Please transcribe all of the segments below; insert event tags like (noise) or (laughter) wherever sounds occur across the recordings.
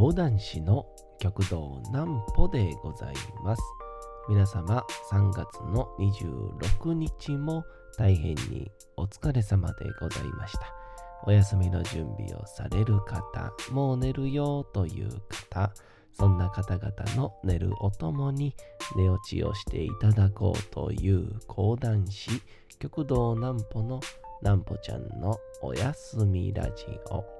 講談師の極道南歩でございます。皆様3月の26日も大変にお疲れ様でございました。お休みの準備をされる方、もう寝るよという方、そんな方々の寝るおともに寝落ちをしていただこうという講談師、極道南歩の南歩ちゃんのおやすみラジオ。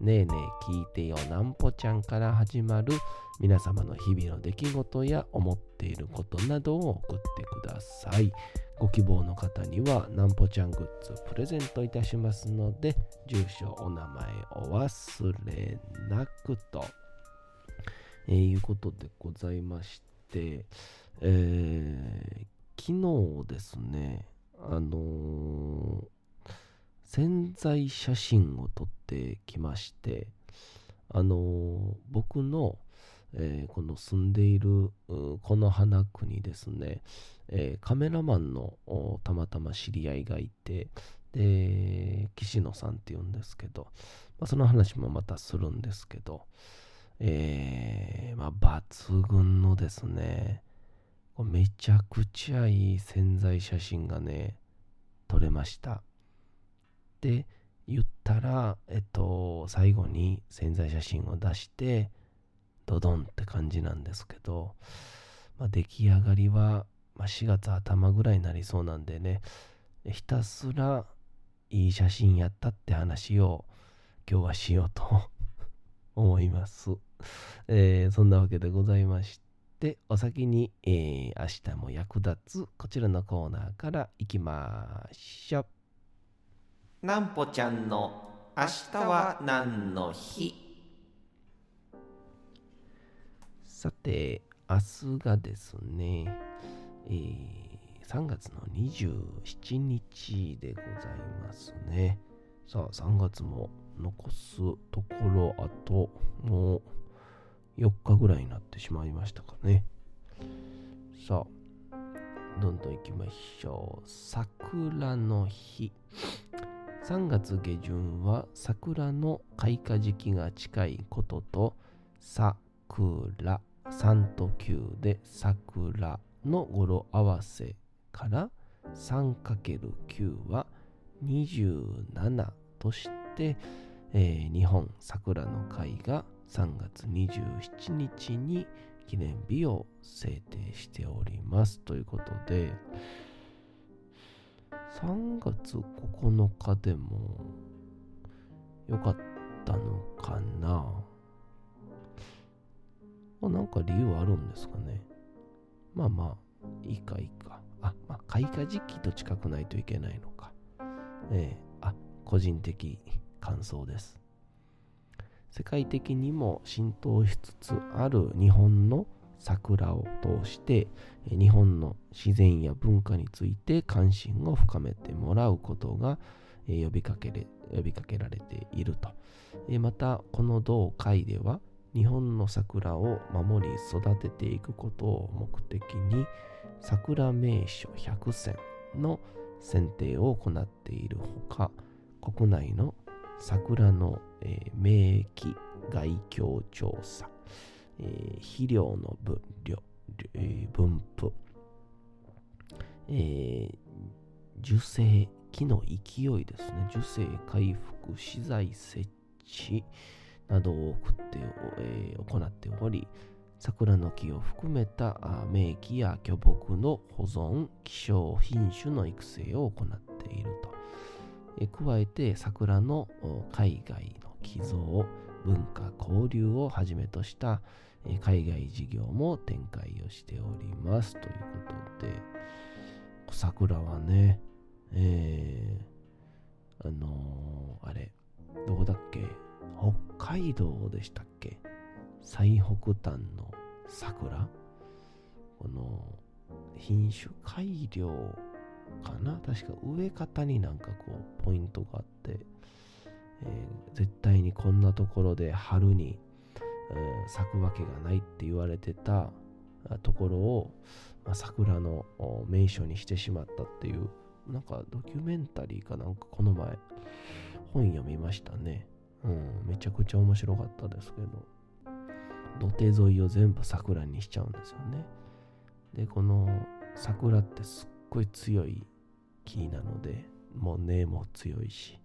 ねえねえ聞いてよなんぽちゃんから始まる皆様の日々の出来事や思っていることなどを送ってください。ご希望の方にはなんぽちゃんグッズプレゼントいたしますので、住所、お名前お忘れなくと、えーいうことでございまして、えー昨日ですね、あのー潜在写真を撮ってきまして、あの僕の、えーこの住んでいるこの花区にですね、えーカメラマンのたまたま知り合いがいて、で、岸野さんって言うんですけど、まあ、その話もまたするんですけど、えーまあ、抜群のですね、めちゃくちゃいい潜在写真がね、撮れました。って言ったら、えっと、最後に潜在写真を出して、ドドンって感じなんですけど、まあ、出来上がりは、まあ、4月頭ぐらいになりそうなんでね、ひたすらいい写真やったって話を今日はしようと (laughs) 思います。えーそんなわけでございまして、お先に、えー明日も役立つこちらのコーナーからいきましょう。なんぽちゃんの明日は何の日？さて、明日がですね、えー3月の27日でございますね。さあ、3月も残すところ、あともう4日ぐらいになってしまいましたかね。さあ、どんどん行きましょう。桜の日。3月下旬は桜の開花時期が近いことと、桜、3と9で桜の語呂合わせから 3×9 は27として、えー日本桜の会が3月27日に記念日を制定しております。ということで3月9日でもよかったのかなまあ、なんか理由あるんですかね。まあまあ、いいかいいか。あ、まあ、開花時期と近くないといけないのか。ええあ、個人的感想です。世界的にも浸透しつつある日本の桜を通して、日本の自然や文化について関心を深めてもらうことが、呼びかけ呼びかけられていると。また、この同会では、日本の桜を守り育てていくことを目的に桜名所100選の選定を行っているほか国内の桜の、名駅外境調査、えー肥料の分量えー分布、えー樹勢木の勢いですね。樹勢回復資材設置などを送って、えー行っており桜の木を含めた名木や巨木の保存希少品種の育成を行っていると、加えて桜の海外の寄贈文化交流をはじめとした、海外事業も展開をしておりますということで桜はねえー、あのーあれどこだっけ？北海道でしたっけ？最北端の桜？この品種改良かな？確か植え方になんかこうポイントがあって、えー、絶対にこんなところで春に、えー、咲くわけがないって言われてたところを、まあ、桜の名所にしてしまったっていうなんかドキュメンタリーかなんかこの前本読みましたね。うん、めちゃくちゃ面白かったですけど。土手沿いを全部桜にしちゃうんですよね。で、この桜ってすっごい強い木なので、もう根も強いし。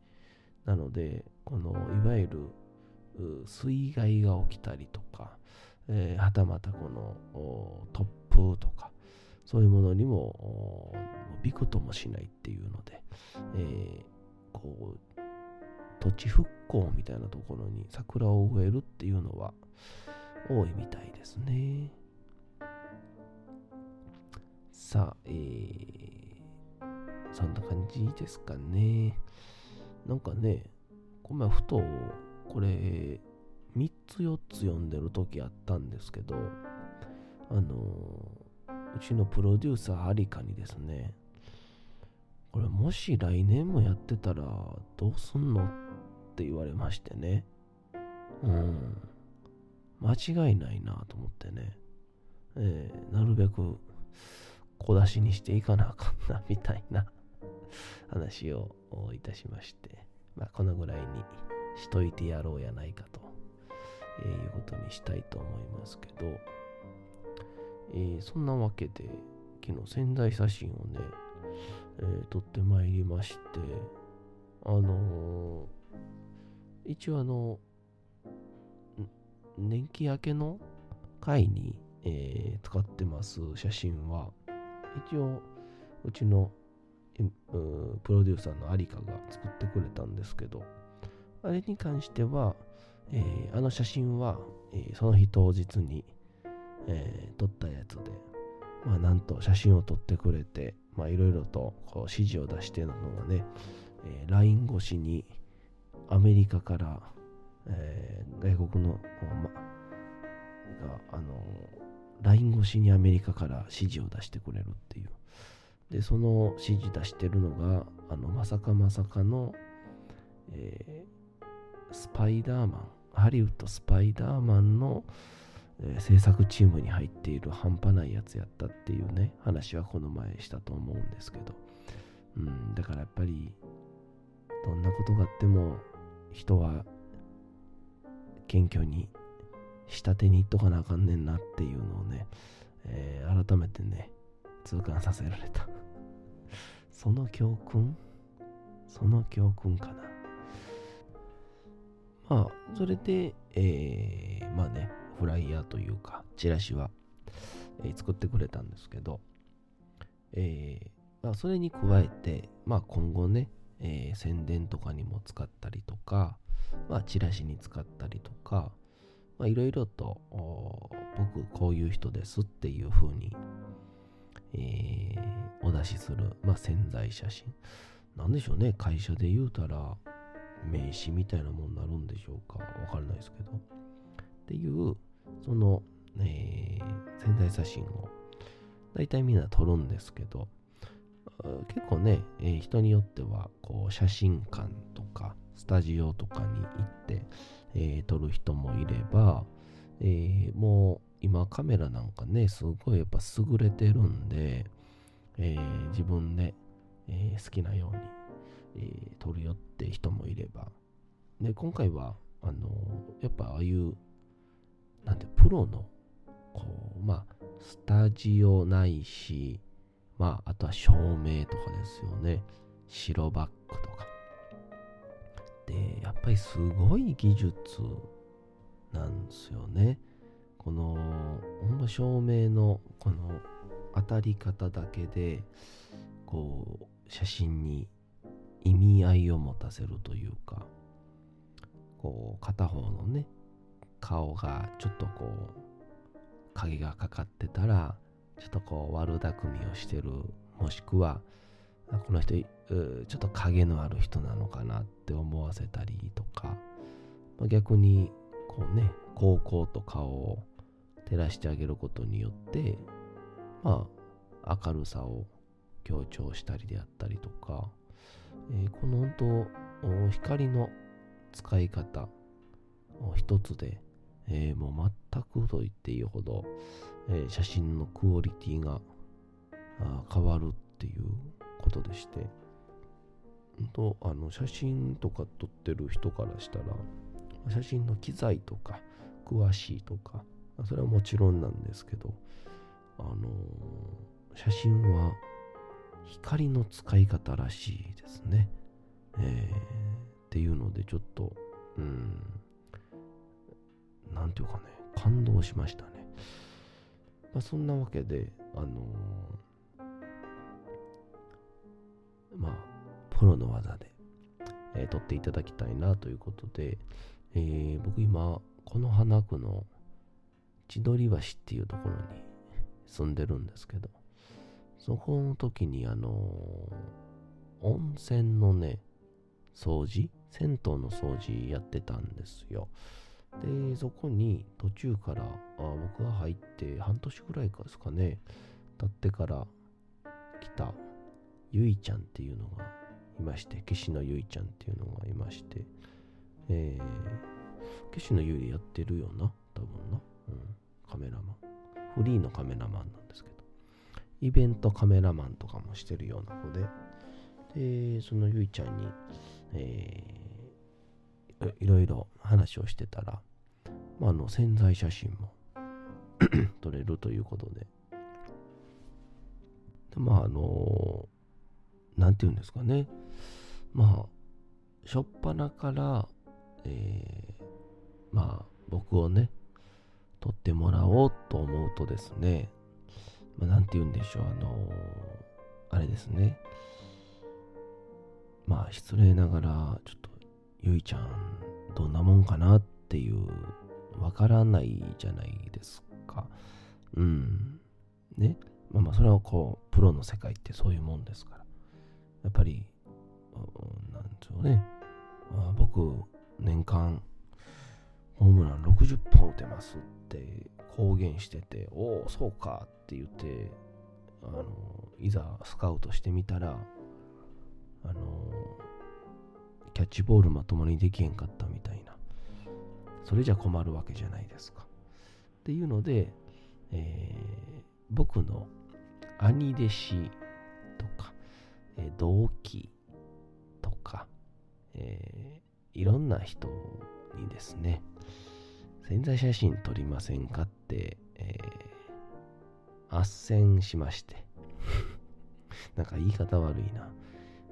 なので、このいわゆる水害が起きたりとか、えー、はたまたこの突風とか、そういうものにもびくともしないっていうので、えー、こう土地復興みたいなところに桜を植えるっていうのは多いみたいですね。さあ、えー、そんな感じですかね。なんかね、この前ふとこれ3つ4つ読んでる時あったんですけど、あのうちのプロデューサーありかにですね、これもし来年もやってたらどうすんのって言われましてね。うん。間違いないなと思ってね。えー、なるべく小出しにしていかなあかんなみたいな話をいたしまして、まあ、このぐらいにしといてやろうやないかと、えー、いうことにしたいと思いますけど、えー、そんなわけで昨日潜在写真をね、えー、撮ってまいりましてあのー、一応あの年季明けの回に、えー、使ってます写真は一応うちのプロデューサーのアリカが作ってくれたんですけどあれに関しては、えー、あの写真は、えー、その日当日にえー、撮ったやつで、まあ、なんと写真を撮ってくれて、いろいろとこう指示を出してるのがね、えー、LINE 越しにアメリカから、えー、外国の、ま、が、あの、LINE 越しにアメリカから指示を出してくれるっていう。で、その指示出してるのが、あの、まさかまさかの、えー、スパイダーマン、ハリウッドスパイダーマンの、えー、制作チームに入っている半端ないやつやったっていうね、話はこの前したと思うんですけど、うん、だからやっぱり、どんなことがあっても、人は謙虚に下手に言っとかなあかんねんなっていうのをね、えー、改めてね、痛感させられた。その教訓？その教訓かな？まあ、それで、えー、まあね、フライヤーというか、チラシは、えー、作ってくれたんですけど、えー、まあ、それに加えて、まあ、今後ね、えー、宣伝とかにも使ったりとか、まあ、チラシに使ったりとか、まあ、いろいろと、僕、こういう人ですっていう風に、えー、お出しする、まあ、潜在写真。なんでしょうね、会社で言うたら、名刺みたいなもんになるんでしょうか。わからないですけど。っていう、その、えー、潜在写真を大体みんな撮るんですけど、結構ね、えー、人によってはこう写真館とかスタジオとかに行って、えー、撮る人もいれば、えー、もう今カメラなんかね、すごいやっぱ優れてるんで、えー、自分で、え好きなように、え撮るよって人もいれば、で今回はあのやっぱああいうなんてプロのこうまあスタジオないしまああとは照明とかですよね。白バックとか。でやっぱりすごい技術なんですよね。このほんま照明のこの当たり方だけでこう写真に意味合いを持たせるというかこう片方のね顔がちょっとこう影がかかってたらちょっとこう悪巧みをしてるもしくはこの人ちょっと影のある人なのかなって思わせたりとか逆にこうね高校と顔を照らしてあげることによってまあ明るさを強調したりであったりとか、えーこの本当光の使い方一つで、えーもう全くと言っていいほど、えー写真のクオリティが変わるっていうことでして。本当あの写真とか撮ってる人からしたら写真の機材とか詳しいとかそれはもちろんなんですけどあのー写真は光の使い方らしいですね。えーっていうのでちょっとうんなんていうかね感動しましたね。まあ、そんなわけであのーまあプロの技で、えー撮っていただきたいなということで、えー僕今この花区の千鳥橋っていうところに住んでるんですけどそこの時にあの温泉のね掃除銭湯の掃除やってたんですよ。でそこに途中からあ僕が入って半年ぐらいかですかね経ってから来たゆいちゃんっていうのがいまして岸野ゆいちゃんっていうのがいましてえー、岸野ゆいでやってるよな多分な、うん、カメラマン。フリーのカメラマンなんですけどイベントカメラマンとかもしてるような子ででそのゆいちゃんに、えーいろいろ話をしてたら、まあ、あの潜在写真も (clears throat) 撮れるということで。でまああのなんていうんですかね。まあ初っ端から、えーまあ僕をね撮ってもらおうと思うとですね、まあ、なんて言うんでしょうあのあれですね。まあ失礼ながらちょっとゆいちゃんどんなもんかなっていうわからないじゃないですか。うん。ね。まあまあそれはこうプロの世界ってそういうもんですから。やっぱりなんでしょうね、まあ、僕年間ホームラン60本打てますって公言してておおそうかって言ってあのいざスカウトしてみたらあのキャッチボールまともにできへんかったみたいな。それじゃ困るわけじゃないですか。っていうので、えー僕の兄弟子とか、えー同期とか、えーいろんな人にですね潜在写真撮りませんかって、えー、斡旋しまして。(laughs) なんか言い方悪いな。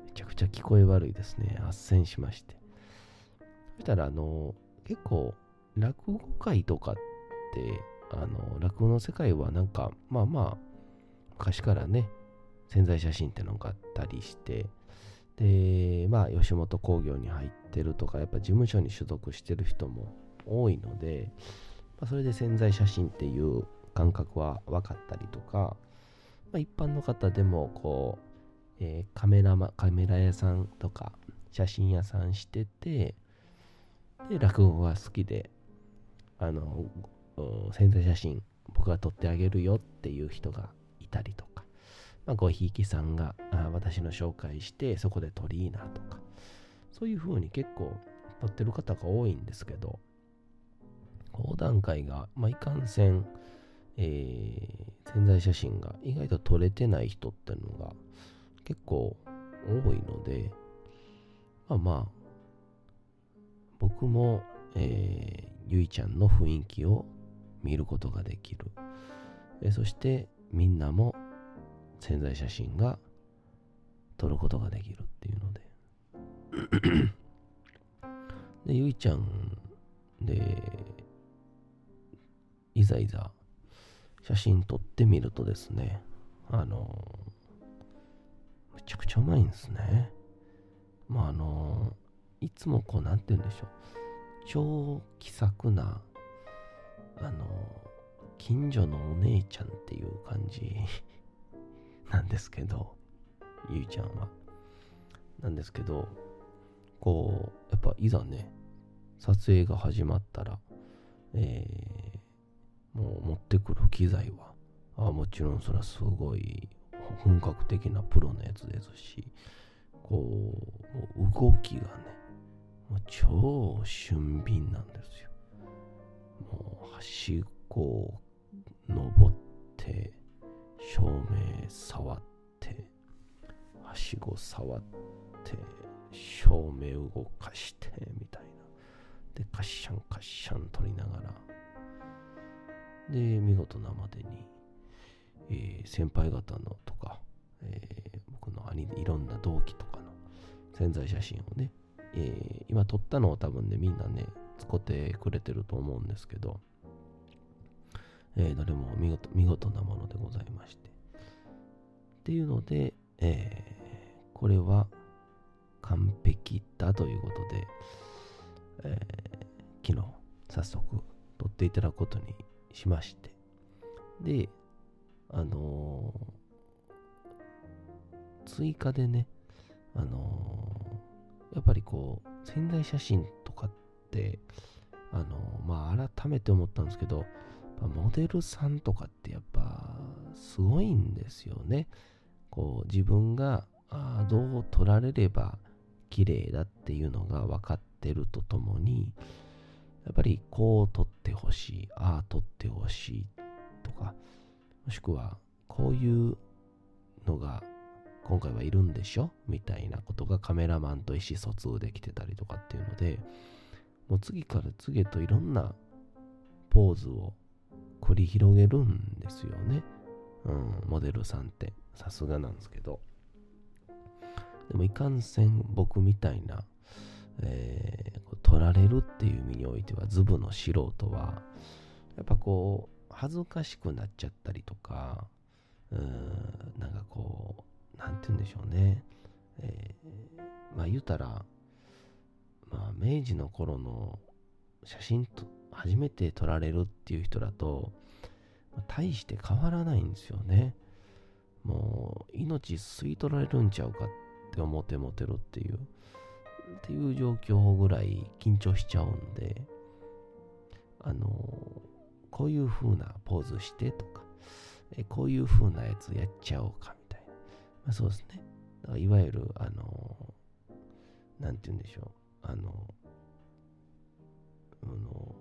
めちゃくちゃ聞こえ悪いですね。斡旋しまして。そしたらあの結構落語会とかってあの落語の世界はなんかまあまあ昔からね潜在写真ってのがあったりしてでまあ吉本興業に入ってるとかやっぱ事務所に所属してる人も多いので、まあ、それで潜在写真っていう感覚は分かったりとか、まあ、一般の方でもこう、えーカメラマカメラ屋さんとか写真屋さんしててで落語が好きであの潜在写真僕が撮ってあげるよっていう人がいたりとか、まあ、ごひいきさんがあ私の紹介してそこで撮りいいなとかそういう風に結構撮ってる方が多いんですけど講談会が、まあ、いかんせん、えー潜在写真が意外と撮れてない人っていうのが結構多いのでまあまあ僕も、えーゆいちゃんの雰囲気を見ることができる。えそしてみんなも潜在写真が撮ることができるっていうので。(clears throat) で、ゆいちゃんで、いざいざ写真撮ってみるとですね、あの、めちゃくちゃうまいんですね。まああの、いつもこう、なんて言うんでしょう。超気さくな、あの、近所のお姉ちゃんっていう感じなんですけど、ゆいちゃんは。なんですけど、こう、やっぱいざね、撮影が始まったら、えー、もう持ってくる機材は、あもちろんそれはすごい本格的なプロのやつですし、こう、もう動きがね、もう超俊敏なんですよ。もう端っこを登って、照明触って、はしご触って、照明動かして、みたいな。で、カッシャンカッシャン撮りながら、で、見事なまでに、えー、先輩方のとか、えー、僕の兄でいろんな同期とかの潜在写真をね、えー、今撮ったのを多分ね、みんなね、使ってくれてると思うんですけど、えー、どれも見事見事なものでございまして。っていうので、えー、これは完璧だということで、えー、昨日早速撮っていただくことにしまして。で、あのー、追加でね、あのー、やっぱりこう、潜在写真とかって、あのー、まあ、改めて思ったんですけど、モデルさんとかってやっぱすごいんですよね。こう自分があどう撮られれば綺麗だっていうのが分かってるとともにやっぱりこう撮ってほしいああ撮ってほしいとかもしくはこういうのが今回はいるんでしょ？みたいなことがカメラマンと意思疎通できてたりとかっていうのでもう次から次へといろんなポーズを繰り広げるんですよね。うん、モデルさんってさすがなんですけど。でもいかんせん僕みたいな、えー、取られるっていう意味においてはズブの素人は、やっぱこう、恥ずかしくなっちゃったりとか、うん、なんかこう、なんて言うんでしょうね。えー、まあ言うたら、まあ明治の頃の写真と初めて撮られるっていう人だと、大して変わらないんですよね。もう、命吸い取られるんちゃうかって思ってモテるっていう、っていう状況ぐらい緊張しちゃうんで、あの、こういう風なポーズしてとか、えこういう風なやつやっちゃおうかみたいな。まあ、そうですね。だからいわゆる、あの、なんて言うんでしょう。あの、あの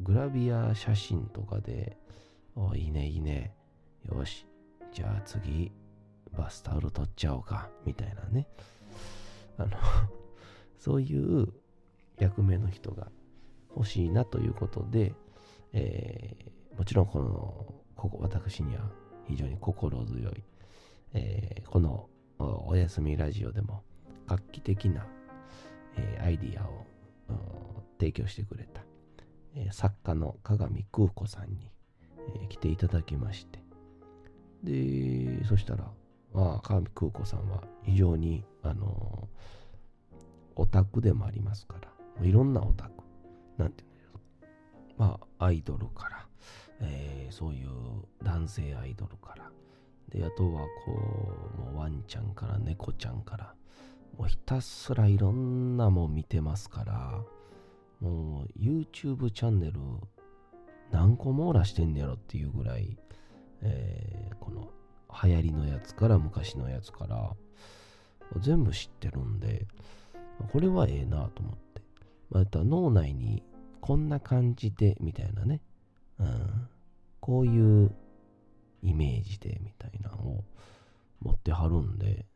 グラビア写真とかで、おいいねいいね。よし。じゃあ次、バスタオル取っちゃおうか。みたいなね。あの (laughs) そういう役目の人が欲しいなということで、えー、もちろんこの、ここ、私には非常に心強い、えー、このおやすみラジオでも画期的な、えー、アイディアをうん提供してくれたえ作家の鏡空子さんに、え来ていただきまして、で、そしたら、まあ、鏡空子さんは非常に、あのオタクでもありますから、いろんなオタク、なんていうんだまあ、アイドルから、えー、そういう男性アイドルから、で、あとはこう、もうワンちゃんから猫ちゃんから、もうひたすらいろんなもん見てますから、もう YouTube チャンネル何個網羅してんねやろっていうぐらい、えー、この流行りのやつから昔のやつから全部知ってるんで、これはええなと思って。また脳内にこんな感じでみたいなね、うん、こういうイメージでみたいなのを持ってはるんで、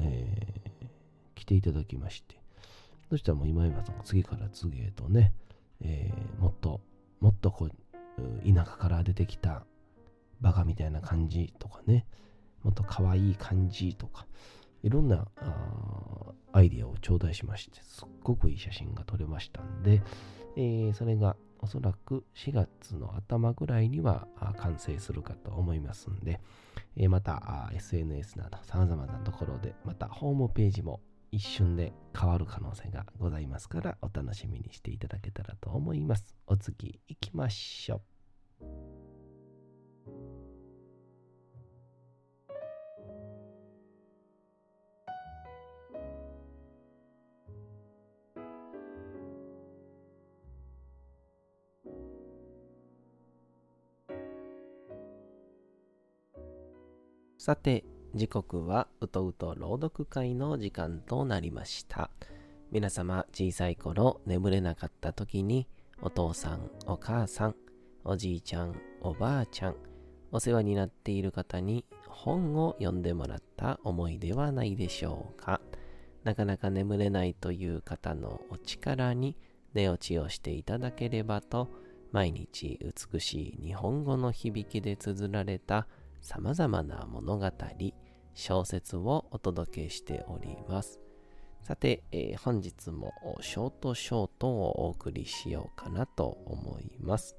えー、来ていただきまして、そしたらもう今今さん次から次へとね、えー、もっともっとこう田舎から出てきたバカみたいな感じとかねもっと可愛い感じとかいろんなアイディアを頂戴しましてすっごくいい写真が撮れましたんで、えー、それがおそらく4月の頭ぐらいには完成するかと思いますんで、えー、また SNS など様々なところでまたホームページも一瞬で変わる可能性がございますからお楽しみにしていただけたらと思います。お次いきましょう。さて時刻はうとうと朗読会の時間となりました。皆様、小さい頃眠れなかった時に、お父さん、お母さん、おじいちゃん、おばあちゃん、お世話になっている方に本を読んでもらった思いではないでしょうか。なかなか眠れないという方のお力に寝落ちをしていただければと、毎日美しい日本語の響きで綴られた様々な物語、小説をお届けしております。さて、えー本日もショートショートをお送りしようかなと思います。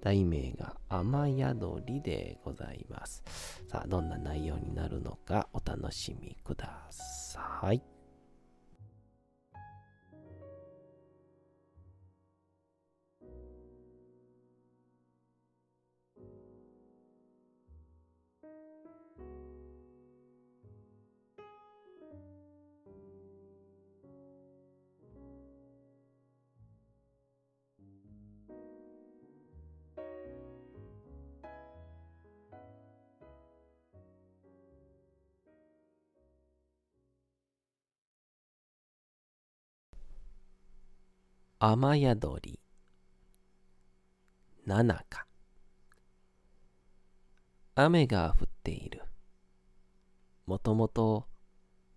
題名が雨宿りでございます。さあ、どんな内容になるのかお楽しみください。雨宿り。七日。雨が降っている。もともと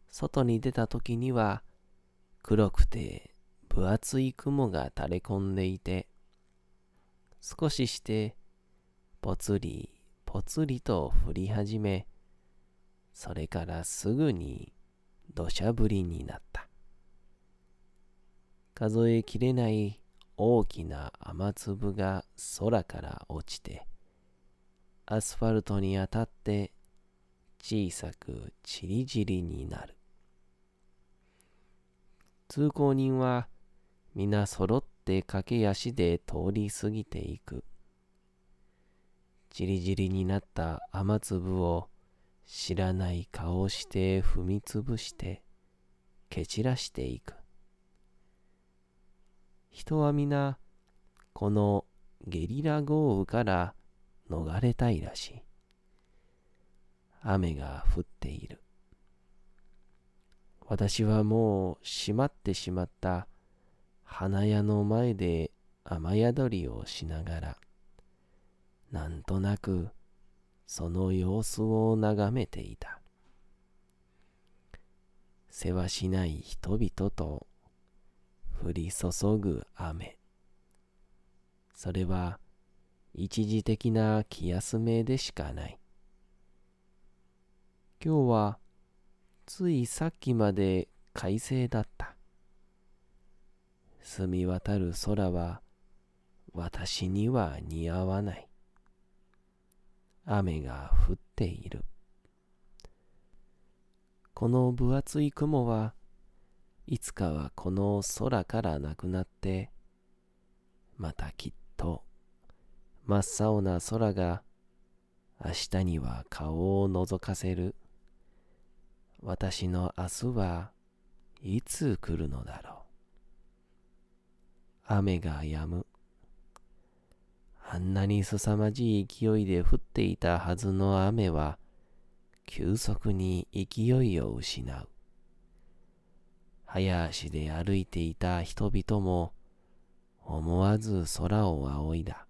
外に出た時には黒くて分厚い雲が垂れ込んでいて少ししてぽつりぽつりと降り始めそれからすぐに土砂降りになった。数えきれない大きな雨粒が空から落ちて、アスファルトに当たって小さくちりぢりになる。通行人は皆揃って駆け足で通り過ぎていく。ちりぢりになった雨粒を知らない顔して踏みつぶして蹴散らしていく。人は皆このゲリラ豪雨から逃れたいらしい。雨が降っている。私はもう閉まってしまった花屋の前で雨宿りをしながら、なんとなくその様子を眺めていた。せわしない人々と降り注ぐ雨。それは一時的な気休めでしかない。今日はついさっきまで快晴だった。澄み渡る空は私には似合わない。雨が降っている。この分厚い雲はいつかはこの空からなくなって、またきっと真っ青な空が明日には顔を覗かせる。私の明日はいつ来るのだろう。雨が止む。あんなに凄まじい勢いで降っていたはずの雨は急速に勢いを失う。早足で歩いていた人々も思わず空を仰いだ。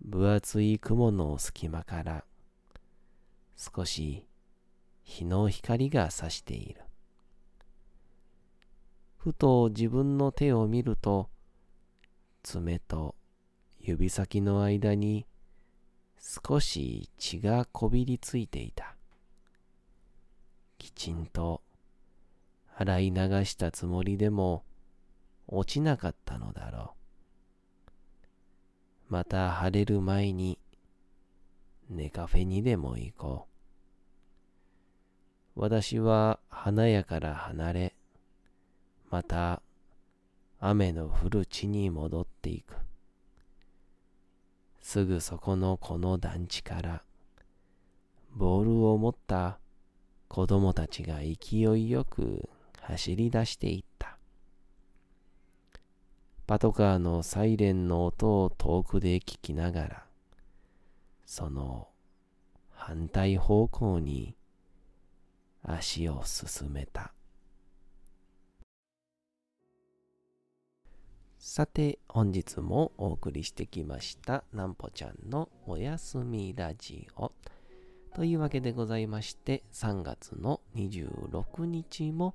分厚い雲の隙間から少し日の光が差している。ふと自分の手を見ると爪と指先の間に少し血がこびりついていた。きちんと洗い流したつもりでも落ちなかったのだろう。また晴れる前にネカフェにでも行こう。私は花屋から離れ、また雨の降る地に戻っていく。すぐそこのこの団地から、ボールを持った子供たちが勢いよく走り出していった。パトカーのサイレンの音を遠くで聞きながら、その反対方向に足を進めた。さて、本日もお送りしてきました、なんぽちゃんのおやすみラジオ。というわけでございまして、3月の26日も